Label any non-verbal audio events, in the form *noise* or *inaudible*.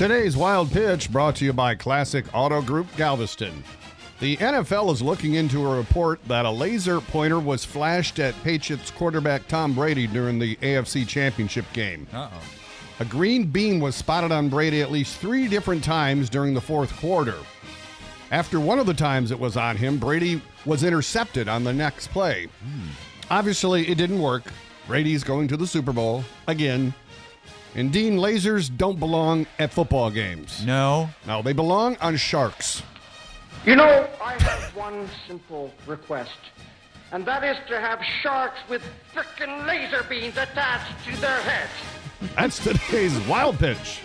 Today's Wild Pitch brought to you by Classic Auto Group Galveston. The NFL is looking into a report that a laser pointer was flashed at Patriots quarterback Tom Brady during the AFC Championship game. Uh oh. A green beam was spotted on Brady at least three different times during the fourth quarter. After one of the times it was on him, Brady was intercepted on the next play. Obviously, it didn't work. Brady's going to the Super Bowl again. And Dean, lasers don't belong at football games. No. No, they belong on sharks. You know, I have *coughs* one simple request, and that is to have sharks with frickin' laser beams attached to their heads. That's today's Wild Pitch.